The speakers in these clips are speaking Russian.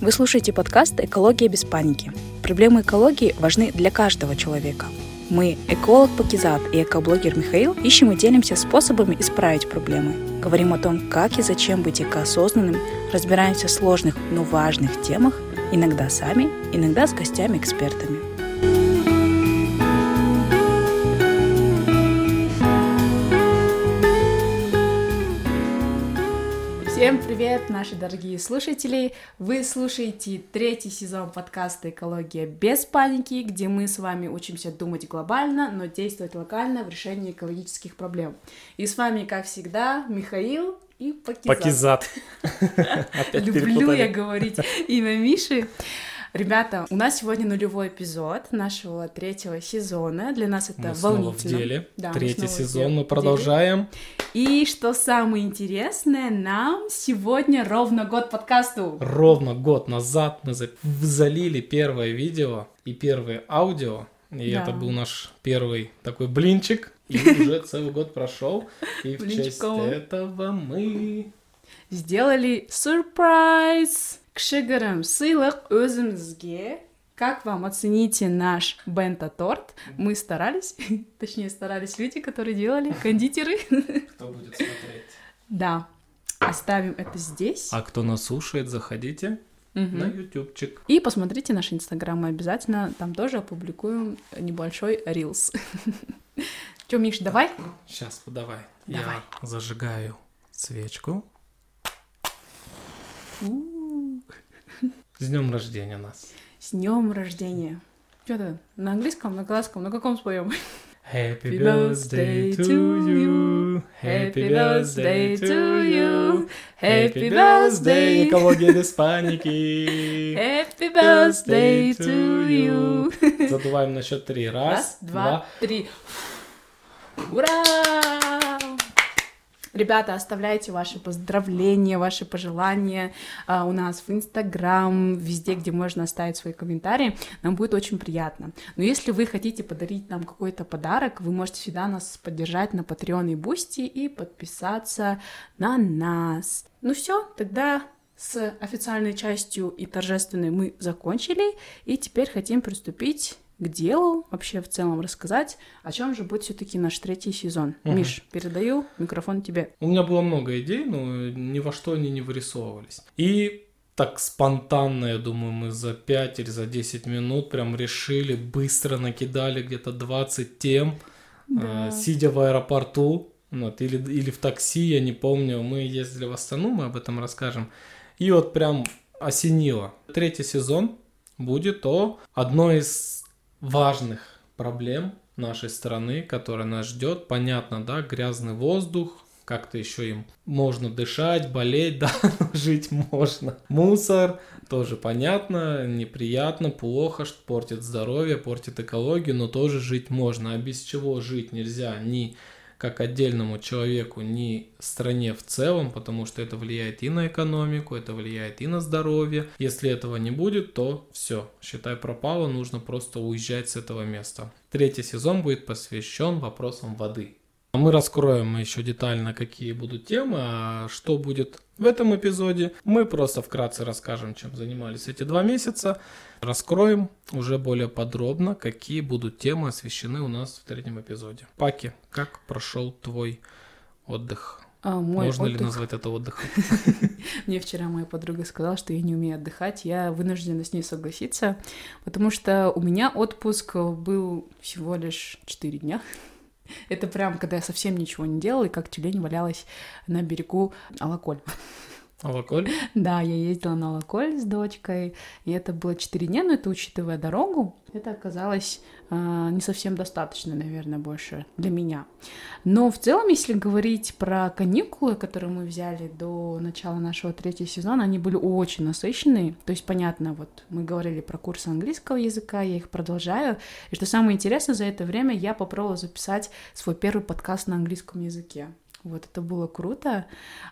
Вы слушаете подкаст «Экология без паники». Проблемы экологии важны для каждого человека. Мы, эколог Пакизат и экоблогер Михаил, ищем и делимся способами исправить проблемы. Говорим о том, как и зачем быть экоосознанным, разбираемся в сложных, но важных темах, иногда сами, иногда с гостями-экспертами. Всем привет, наши дорогие слушатели! Вы слушаете третий сезон подкаста «Экология без паники», где мы с вами учимся думать глобально, но действовать локально в решении экологических проблем. И с вами, как всегда, Михаил и Пакизат. Пакизат. Люблю я говорить имя Миши. Ребята, у нас сегодня нулевой эпизод нашего третьего сезона. Для нас это мы снова волнительно. в деле. Да, мы Третий снова в сезон деле. мы продолжаем. И что самое интересное, нам сегодня ровно год подкасту. Ровно год назад мы за- залили первое видео и первое аудио. И Да. это был наш первый такой блинчик. И уже целый год прошел. И в честь этого мы... Сделали сюрприз! Кішігірім сыйлық өзімізге. Как вам оцените наш бента-торт? Мы старались, точнее старались люди, которые делали, кондитеры. Кто будет смотреть? Да, оставим это здесь. А кто нас слушает, заходите Мгм. на ютубчик. И посмотрите наш инстаграм, мы обязательно там тоже опубликуем небольшой рилс. Чё, Миш, давай? Сейчас, давай. Давай. Я зажигаю свечку. У, С днем рождения нас. С днем рождения. Что ты? На английском, на казахском, на каком споем? Happy birthday to you. Happy birthday to you. Happy birthday, экология без паники. Happy birthday to you. Задуваем на счет три. Раз, Раз, два, три. Ура! Ребята, оставляйте ваши поздравления, ваши пожелания а, у нас в Инстаграм, везде, где можно оставить свои комментарии. Нам будет очень приятно. Но если вы хотите подарить нам какой-то подарок, вы можете всегда нас поддержать на Patreon и Boosty и подписаться на нас. Ну все, тогда с официальной частью и торжественной мы закончили, и теперь хотим приступить к делу, вообще в целом рассказать, о чем же будет все-таки наш третий сезон. Мгм. Миш, передаю микрофон тебе. У меня было много идей, но ни во что они не вырисовывались. И так спонтанно, я думаю, мы за 5 или за 10 минут прям решили, быстро накидали где-то 20 тем, Да. э, сидя в аэропорту, вот, или, или в такси, я не помню, мы ездили в Астану, мы об этом расскажем. И вот прям осенило. Третий сезон будет о одной из важных проблем нашей страны, которая нас ждет. Понятно, да, грязный воздух, как-то еще им можно дышать, болеть, да, жить можно. Мусор, тоже понятно, неприятно, плохо, что портит здоровье, портит экологию, но тоже жить можно. А без чего жить нельзя ни как отдельному человеку, ни стране в целом, потому что это влияет и на экономику, это влияет и на здоровье. Если этого не будет, то все, считай пропало, нужно просто уезжать с этого места. Третий сезон будет посвящен вопросам воды. А Мы раскроем еще детально, какие будут темы, а что будет в этом эпизоде. Мы просто вкратце расскажем, чем занимались эти два месяца. Раскроем уже более подробно, какие будут темы освещены у нас в третьем эпизоде. Паки, как прошел твой отдых? А, мой Можно ли отдых- назвать это отдыхом? Мне вчера моя подруга сказала, что я не умею отдыхать. Я вынуждена с ней согласиться, потому что у меня отпуск был всего лишь 4 дня. Это прям, когда я совсем ничего не делала и как тюлень валялась на берегу Алаколь. Алкоголь? Да, я ездила на Алаколь с дочкой, и это было 4 дня, но это учитывая дорогу, это оказалось а, не совсем достаточно, наверное, больше для меня. Но в целом, если говорить про каникулы, которые мы взяли до начала нашего третьего сезона, они были очень насыщенные. То есть, понятно, вот мы говорили про курсы английского языка, я их продолжаю. И что самое интересное, за это время я попробовала записать свой первый подкаст на английском языке. Вот это было круто.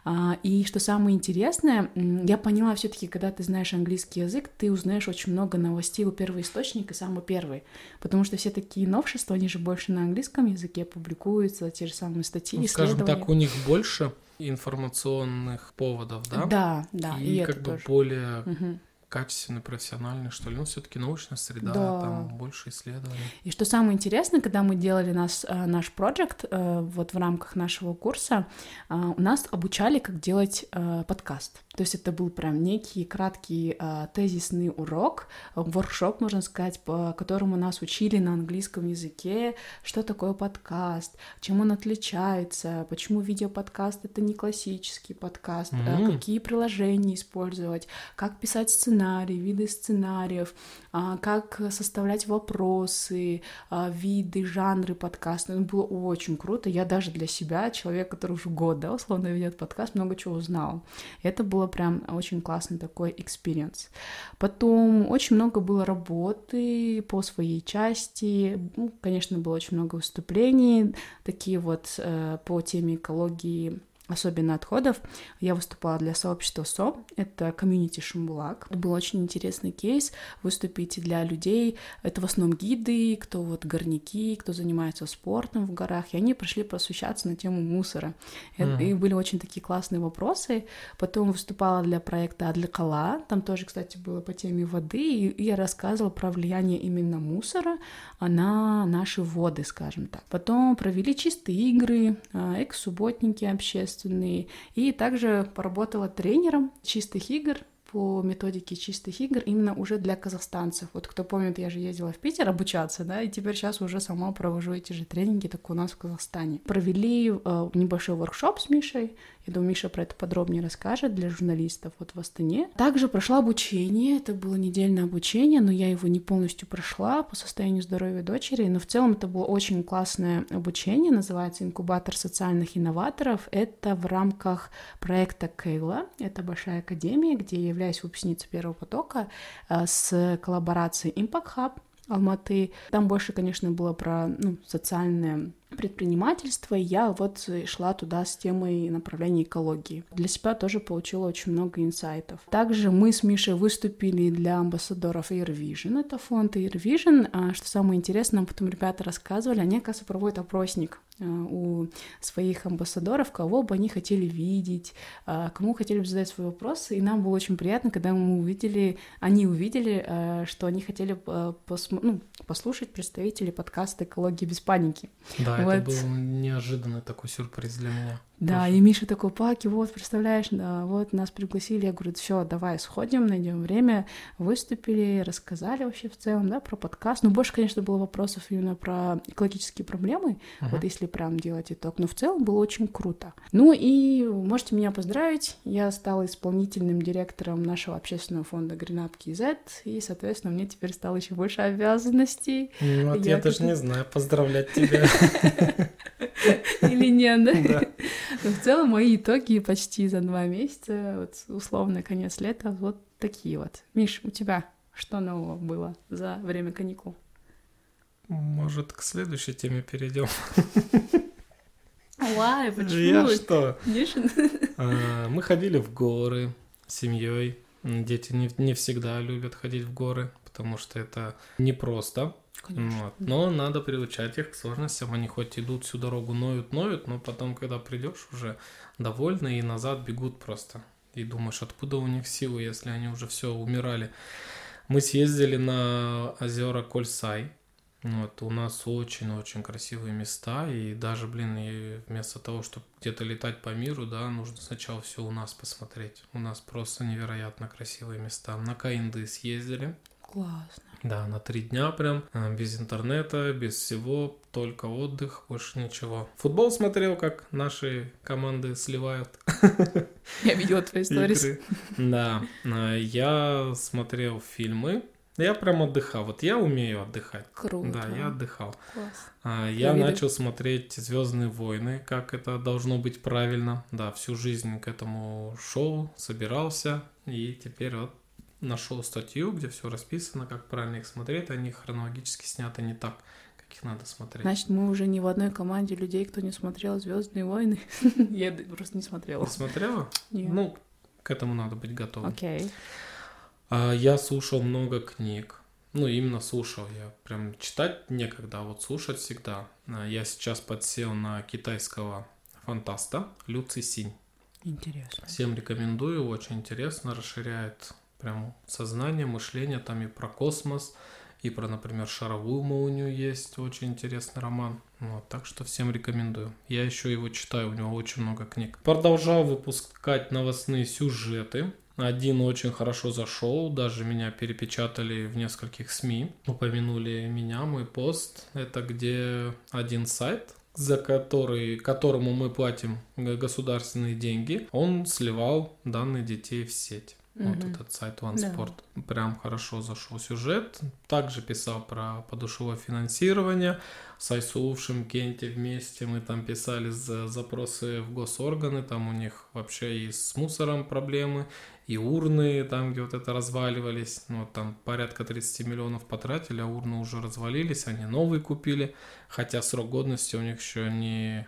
А, И что самое интересное, я поняла все-таки, когда ты знаешь английский язык, ты узнаешь очень много новостей у первоисточника, самый первый. Потому что все такие новшества, они же больше на английском языке публикуются, те же самые статьи, Ну, скажем так, у них больше информационных поводов, да? Да, да, и, и как бы тоже. более Мгм. Качественный, профессиональный, что ли. Ну, все-таки научная среда, Да. там больше исследований. И что самое интересное, когда мы делали нас, э, наш проект э, вот в рамках нашего курса, э, у нас обучали, как делать подкаст. То есть это был прям некий краткий тезисный урок, воркшоп, можно сказать, по которому нас учили на английском языке, что такое подкаст, чем он отличается, почему видеоподкаст это не классический подкаст, М. какие приложения использовать, как писать сценарий, виды сценариев, а, как составлять вопросы, а, виды, жанры подкаста. Это было очень круто. Я даже для себя, человек, который уже год, да, условно ведет подкаст, много чего узнал. Это было прям очень классный такой experience. Потом очень много было работы по своей части. Ну, конечно, было очень много выступлений, такие вот э, по теме экологии особенно отходов. Я выступала для сообщества СО, это комьюнити Шумбулак. Это был очень интересный кейс выступить для людей. Это в основном гиды, кто вот горняки, кто занимается спортом в горах, и они пришли просвещаться на тему мусора. Мгм. И были очень такие классные вопросы. Потом выступала для проекта Адликала, там тоже, кстати, было по теме воды, и я рассказывала про влияние именно мусора на наши воды, скажем так. Потом провели чистые игры, а, экс-субботники общественные, и также поработала тренером чистых игр по методике чистых игр именно уже для казахстанцев. Вот кто помнит, я же ездила в Питер обучаться, да, и теперь сейчас уже сама провожу эти же тренинги, так у нас в Казахстане. Провели э, небольшой воркшоп с Мишей, я думаю, Миша про это подробнее расскажет для журналистов вот в Астане. Также прошла обучение, это было недельное обучение, но я его не полностью прошла по состоянию здоровья дочери, но в целом это было очень классное обучение, называется «Инкубатор социальных инноваторов». Это в рамках проекта Кейла, это большая академия, где я являюсь выпускницей первого потока э, с коллаборацией Impact Hub, Алматы. Там больше, конечно, было про ну, социальное предпринимательство, и я вот шла туда с темой направления экологии. Для себя тоже получила очень много инсайтов. Также мы с Мишей выступили для амбассадоров Air Vision, это фонд Air Vision. А Что самое интересное, нам потом ребята рассказывали, они, оказывается, проводят опросник у своих амбассадоров, кого бы они хотели видеть, а, кому хотели бы задать свои вопросы, и нам было очень приятно, когда мы увидели, они увидели, а, что они хотели посм- ну, послушать представителей подкаста «Экология без паники». Да, Вот. это был неожиданный такой сюрприз для меня. Да, Тоже. и Миша такой, Паки, вот, представляешь, вот нас пригласили. Я говорю, все, давай сходим, найдем время. Выступили, рассказали вообще в целом, да, про подкаст. Ну, больше, конечно, было вопросов именно про экологические проблемы, Мгм. вот если прям делать итог. Но в целом было очень круто. Ну и можете меня поздравить. Я стала исполнительным директором нашего общественного фонда Up KZ, и, соответственно, мне теперь стало еще больше обязанностей. Ну, Вот Я я, даже не знаю, поздравлять тебя. Или нет, да? Да. Но в целом мои итоги почти за два месяца, вот условно конец лета, вот такие вот. Миш, у тебя что нового было за время каникул? Может, к следующей теме перейдем. Вай, Я что? А, Мы ходили в горы с семьей. Дети не, не всегда любят ходить в горы, потому что это непросто. Вот. Но надо приучать их к сложностям. Они хоть идут всю дорогу, ноют, ноют, но потом, когда придешь, уже довольны и назад бегут просто. И думаешь, откуда у них силы, если они уже все умирали. Мы съездили на озера Кольсай. Вот, у нас очень-очень красивые места, и даже, блин, и вместо того, чтобы где-то летать по миру, да, нужно сначала все у нас посмотреть. У нас просто невероятно красивые места. На Каинды съездили, Классно. да, на три дня прям, а, без интернета, без всего, только отдых, больше ничего. Футбол смотрел, как наши команды сливают Я видела твои сторис. игры. Да, а, я смотрел фильмы, я прям отдыхал. Вот я умею отдыхать. Круто. Да, я отдыхал. Класс. А, Я виды. начал смотреть Звездные войны, как это должно быть правильно. Да, всю жизнь к этому шел, собирался, и теперь вот нашел статью, где все расписано, как правильно их смотреть. Они хронологически сняты не так, как их надо смотреть. Значит, мы уже не в одной команде людей, кто не смотрел Звездные войны. Я просто не смотрела. Ты смотрела? Нет. Ну, к этому надо быть готовым. Окей. А, Я слушал много книг. Ну, именно слушал. Я прям читать некогда, а вот слушать всегда. А, Я сейчас подсел на китайского фантаста Люци Синь. Интересно. Всем рекомендую, очень интересно, расширяет прям сознание, мышление, там и про космос, и про, например, шаровую молнию есть очень интересный роман. Вот, так что всем рекомендую. Я еще его читаю, у него очень много книг. Продолжал выпускать новостные сюжеты. Один очень хорошо зашел, даже меня перепечатали в нескольких СМИ. Упомянули меня, мой пост. Это где один сайт, за который, которому мы платим государственные деньги, он сливал данные детей в сеть. Вот Мгм. этот сайт OneSport. Прям хорошо зашел сюжет. Также писал про подушевое финансирование. С Айсулу в Шимкенте вместе мы там писали за запросы в госорганы. Там у них вообще и с мусором проблемы, и урны, там, где вот это разваливались. Ну, вот там порядка 30 миллионов потратили, а урны уже развалились, они новые купили. Хотя срок годности у них еще не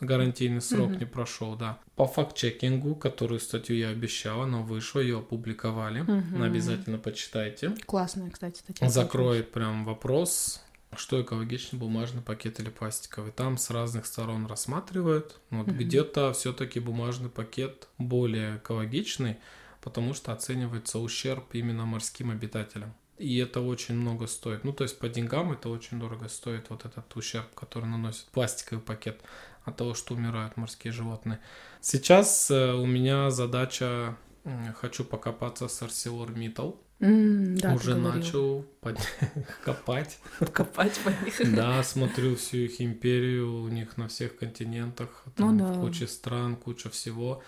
Гарантийный срок Мгм. не прошел, да. По факт-чекингу, которую статью я обещал, она вышла, ее опубликовали. Мгм. Обязательно почитайте. Классная, кстати, статья. Закроет прям вопрос, что экологичный бумажный пакет или пластиковый. Там с разных сторон рассматривают. Вот Мгм. где-то все-таки бумажный пакет более экологичный, потому что оценивается ущерб именно морским обитателям. И это очень много стоит. Ну, то есть по деньгам это очень дорого стоит, вот этот ущерб, который наносит пластиковый пакет от того, что умирают морские животные. Сейчас э, у меня задача, хочу покопаться с ArcelorMittal. М, да, Уже начал под- копать. копать по них. Да, смотрю всю их империю, у них на всех континентах, Ну там да. куча стран, куча всего.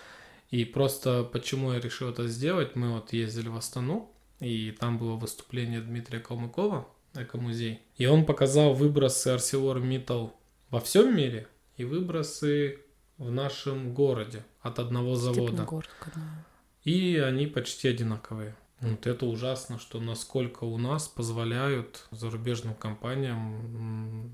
И просто почему я решил это сделать, мы вот ездили в Астану, и там было выступление Дмитрия Калмыкова, экомузей, и он показал выбросы ArcelorMittal во всем мире и выбросы в нашем городе от одного завода. Да. И они почти одинаковые. Вот это ужасно, что насколько у нас позволяют зарубежным компаниям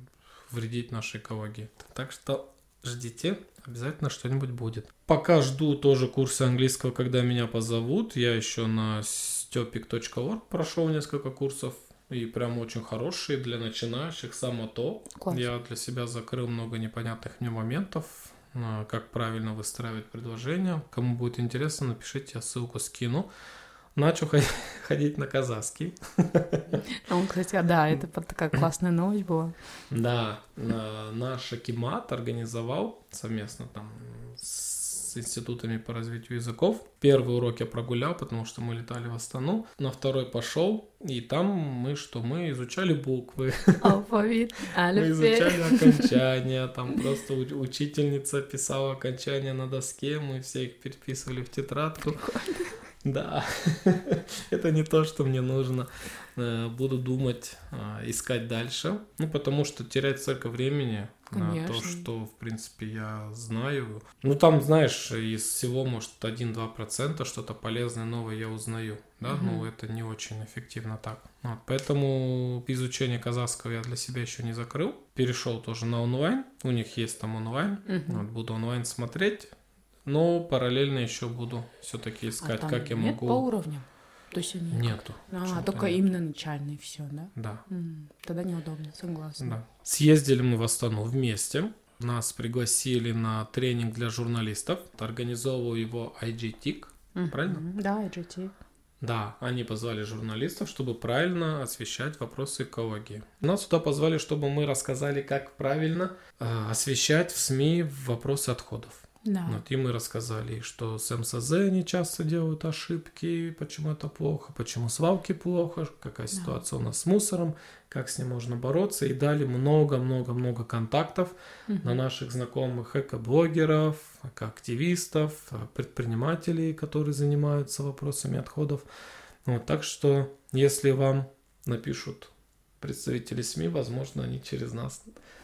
вредить нашей экологии. Так что ждите, обязательно что-нибудь будет. Пока жду тоже курсы английского, когда меня позовут. Я еще на stepik.org прошел несколько курсов. И прям очень хорошие для начинающих, само то. Класс. Я для себя закрыл много непонятных мне моментов, а, как правильно выстраивать предложение. Кому будет интересно, напишите, я ссылку скину. Начал хо- ходить на казахский. А Он, кстати, а, да, это такая классная новость была. Да, на- наш Акимат организовал совместно там с институтами по развитию языков. Первый урок я прогулял, потому что мы летали в Астану. На второй пошел, и там мы что? Мы изучали буквы, Алфавит, мы изучали окончания, там просто уч- учительница писала окончания на доске, мы все их переписывали в тетрадку. Да, это не то, что мне нужно. Э, Буду думать, э, искать дальше. Ну, потому что терять столько времени на то, Конечно. что, в принципе, я знаю. Ну, там, знаешь, из всего, может, 1-2% что-то полезное новое я узнаю. Да, Мгм. ну, это не очень эффективно так. Вот, поэтому изучение казахского я для себя еще не закрыл. Перешел тоже на онлайн. У них есть там онлайн. Мгм. Вот, буду онлайн смотреть. Но параллельно еще буду все-таки А искать, там как я нет могу. по уровням? То есть они... Нету. А, только нет. именно начальный все, да? Да, М, Тогда неудобно, согласна. да. Съездили мы в Астану вместе. Нас пригласили на тренинг для журналистов. Организовывал его IGTIC. Мгм. Правильно? Да, IGT. Да, они позвали журналистов, чтобы правильно освещать вопросы экологии. Нас сюда позвали, чтобы мы рассказали, как правильно э, освещать в СМИ вопросы отходов. Да. Вот, и мы рассказали, что с МСЗ они часто делают ошибки, почему это плохо, почему свалки плохо, какая Да. ситуация у нас с мусором, как с ним можно бороться. И дали много-много-много контактов Мгм. на наших знакомых эко-блогеров, эко-активистов, предпринимателей, которые занимаются вопросами отходов. Вот, так что, если вам напишут представители СМИ, возможно, они через нас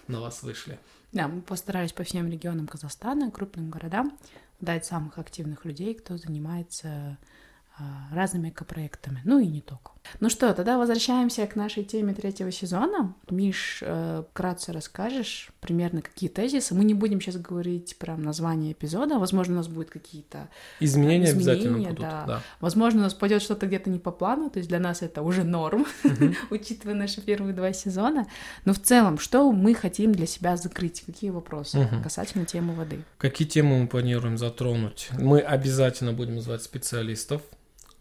на вас вышли. Да, мы постарались по всем регионам Казахстана, крупным городам, дать самых активных людей, кто занимается а, разными экопроектами, ну и не только. Ну что, тогда возвращаемся к нашей теме третьего сезона. Миш, э, вкратце расскажешь примерно какие тезисы. Мы не будем сейчас говорить прям название эпизода, возможно, у нас будут какие-то Изменения, Изменения, обязательно будут. да. Да. Возможно, у нас пойдет что-то где-то не по плану, то есть для нас это уже норм, учитывая наши первые два сезона. Но в целом, что мы хотим для себя закрыть? Какие вопросы касательно темы воды? Какие темы мы планируем затронуть? Мы обязательно будем звать специалистов,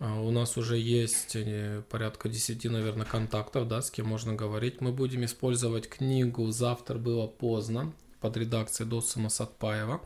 У нас уже есть э, порядка 10, наверное, контактов, да, с кем можно говорить. Мы будем использовать книгу «Завтра было поздно» под редакцией Досыма Сатпаева.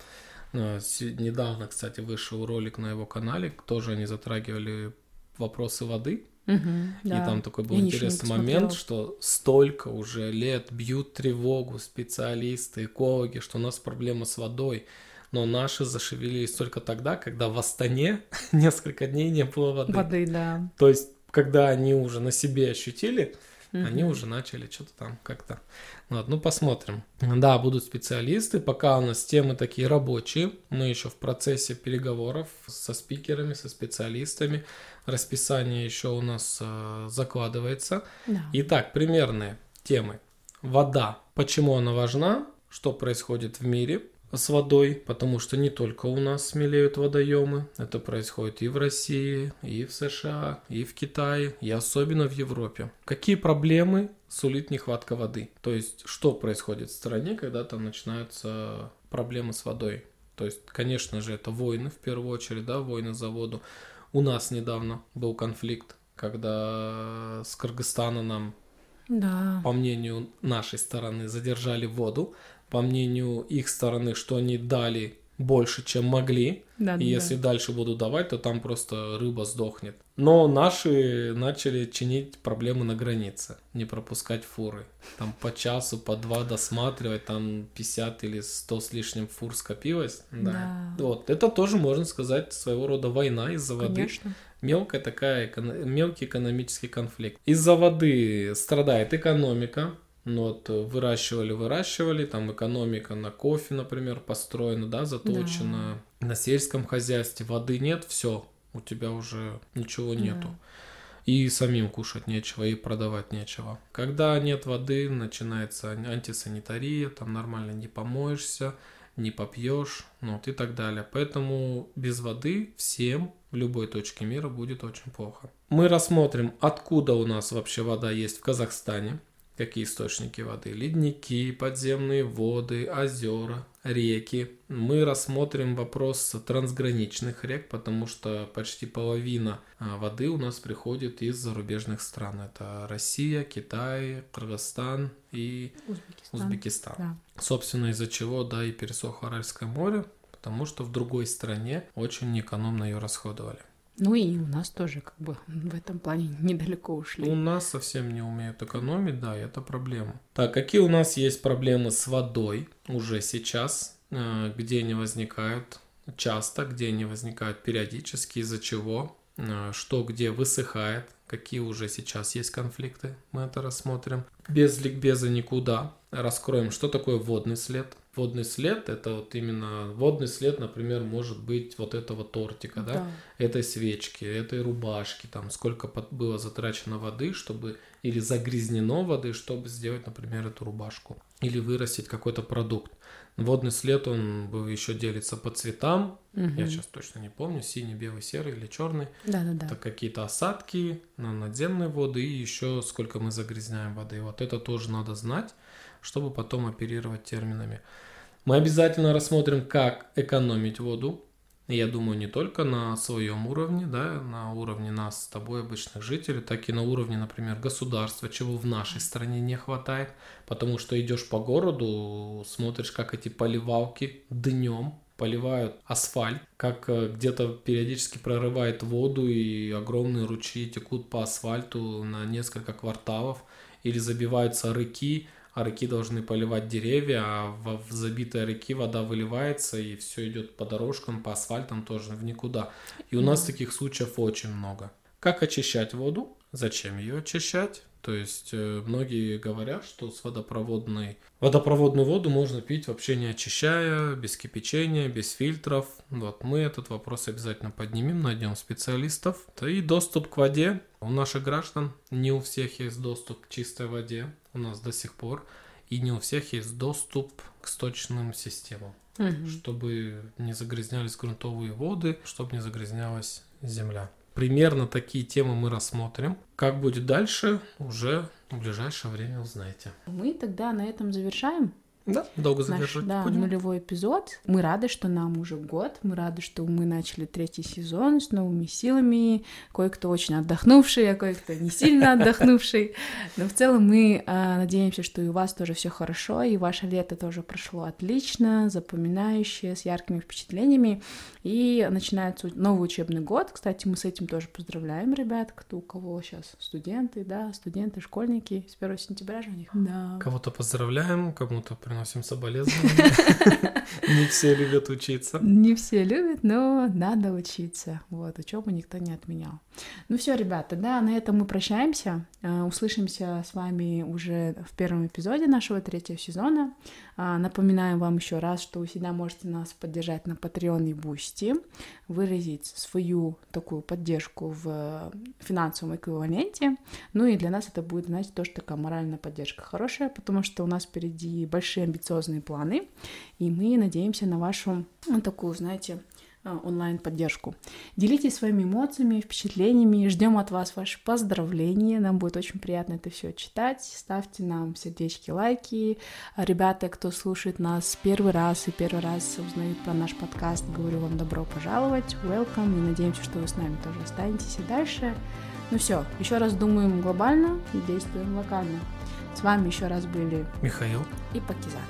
С- Недавно, кстати, вышел ролик на его канале, тоже они затрагивали вопросы воды. Мгм, И да. там такой был Я интересный момент, что столько уже лет бьют тревогу специалисты, экологи, что у нас проблема с водой. Но наши зашевелились только тогда, когда в Астане несколько дней не было воды. Воды, да. То есть, когда они уже на себе ощутили, они Мгм. уже начали что-то там как-то. Ладно, ну посмотрим. Да, будут специалисты. Пока у нас темы такие рабочие. Мы еще в процессе переговоров со спикерами, со специалистами. Расписание еще у нас э, закладывается. Да. Итак, примерные темы. Вода. Почему она важна? Что происходит в мире с водой? Потому что не только у нас смелеют водоемы. Это происходит и в России, и в США, и в Китае, и особенно в Европе. Какие проблемы сулит нехватка воды? То есть, что происходит в стране, когда там начинаются проблемы с водой? То есть, конечно же, это войны в первую очередь, да, войны за воду. У нас недавно был конфликт, когда с Кыргызстана нам Да. по мнению нашей стороны, задержали воду, по мнению их стороны, что они дали больше, чем могли, Да, и да, если да. дальше будут давать, то там просто рыба сдохнет. Но наши начали чинить проблемы на границе, не пропускать фуры. Там по часу, по два досматривать, там 50 или 100 с лишним фур скопилось. Да. Да. Вот, это тоже, можно сказать, своего рода война из-за воды. Конечно. Мелкая такая, мелкий экономический конфликт. Из-за воды страдает экономика. Ну вот э, выращивали, выращивали, там экономика на кофе, например, построена, да, заточена. На сельском хозяйстве воды нет, все, у тебя уже ничего нету. И самим кушать нечего, и продавать нечего. Когда нет воды, начинается ан- антисанитария, там нормально не помоешься, не попьешь, ну вот и так далее. Поэтому без воды всем в любой точке мира будет очень плохо. Мы рассмотрим, откуда у нас вообще вода есть в Казахстане, какие источники воды, ледники, подземные воды, озера, реки. Мы рассмотрим вопрос трансграничных рек, потому что почти половина а, воды у нас приходит из зарубежных стран. Это Россия, Китай, Кыргызстан и Узбекистан. Узбекистан. Да. Собственно, из-за чего, да, и пересохло Аральское море, потому что в другой стране очень неэкономно ее расходовали. Ну и у нас тоже как бы в этом плане недалеко ушли. У нас совсем не умеют экономить, да, это проблема. Так, какие у нас есть проблемы с водой уже сейчас, э, где они возникают часто, где они возникают периодически, из-за чего, э, что где высыхает, какие уже сейчас есть конфликты, мы это рассмотрим. Без ликбеза никуда. Раскроем, что такое водный след. Водный след это вот именно водный след, например, может быть вот этого тортика, да, этой свечки, этой рубашки, там сколько было затрачено воды, чтобы или загрязнено воды, чтобы сделать, например, эту рубашку, или вырастить какой-то продукт. Водный след, он был еще делится по цветам, Мгм. я сейчас точно не помню, синий, белый, серый или черный. Да-да-да. Это какие-то осадки на надземной воды и еще сколько мы загрязняем воды. Вот это тоже надо знать, чтобы потом оперировать терминами. Мы обязательно рассмотрим, как экономить воду. Я думаю, не только на своем уровне, да, на уровне нас с тобой, обычных жителей, так и на уровне, например, государства, чего в нашей стране не хватает. Потому что идешь по городу, смотришь, как эти поливалки днем поливают асфальт, как э, где-то периодически прорывает воду и огромные ручьи текут по асфальту на несколько кварталов, или забиваются рыки, а рыки должны поливать деревья, а в, в забитой реки вода выливается, и все идет по дорожкам, по асфальтам тоже в никуда. И у нас таких случаев очень много. Как очищать воду? Зачем ее очищать? То есть э, многие говорят, что с водопроводной водопроводную воду можно пить вообще не очищая, без кипячения, без фильтров. Вот мы этот вопрос обязательно поднимем, найдем специалистов. И доступ к воде у наших граждан не у всех есть доступ к чистой воде. У нас до сих пор и не у всех есть доступ к сточным системам, Мгм. чтобы не загрязнялись грунтовые воды, чтобы не загрязнялась земля. Примерно такие темы мы рассмотрим. Как будет дальше, уже в ближайшее время узнаете. Мы тогда на этом завершаем Да, долго Наш, задерживать да, будем. нулевой эпизод. Мы рады, что нам уже год. Мы рады, что мы начали третий сезон с новыми силами. Кое-кто очень отдохнувший, а кое-кто не сильно отдохнувший. Но в целом мы а, надеемся, что и у вас тоже все хорошо, и ваше лето тоже прошло отлично, запоминающее, с яркими впечатлениями. И начинается новый учебный год. Кстати, мы с этим тоже поздравляем ребят, кто у кого сейчас студенты, да, студенты, школьники. С 1 сентября же у них. Да. Кого-то поздравляем, кому-то приносим соболезнования. Не все любят учиться. Не все любят, но надо учиться. Вот, учебу никто не отменял. Ну все, ребята, да, на этом мы прощаемся. Э, Услышимся с вами уже в первом эпизоде нашего третьего сезона. А, Напоминаем вам еще раз, что вы всегда можете нас поддержать на Patreon и Boosty, выразить свою такую поддержку в финансовом эквиваленте. Ну и для нас это будет, знаете, тоже такая моральная поддержка хорошая, потому что у нас впереди большие амбициозные планы, и мы надеемся на вашу ну, такую, знаете, а, онлайн-поддержку. Делитесь своими эмоциями, впечатлениями, ждем от вас ваши поздравления, нам будет очень приятно это все читать, ставьте нам сердечки, лайки. Ребята, кто слушает нас первый раз и первый раз узнают про наш подкаст, говорю вам добро пожаловать, welcome, и надеемся, что вы с нами тоже останетесь и дальше. Ну все, еще раз думаем глобально и действуем локально. С вами еще раз были Михаил. и Пакизат.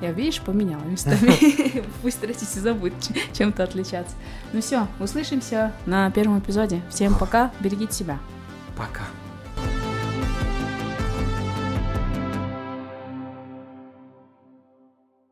Я, видишь, поменяла местами. Пусть третий сезон будет чем-то отличаться. Ну все, услышимся на первом эпизоде. Всем пока, берегите себя. Пока.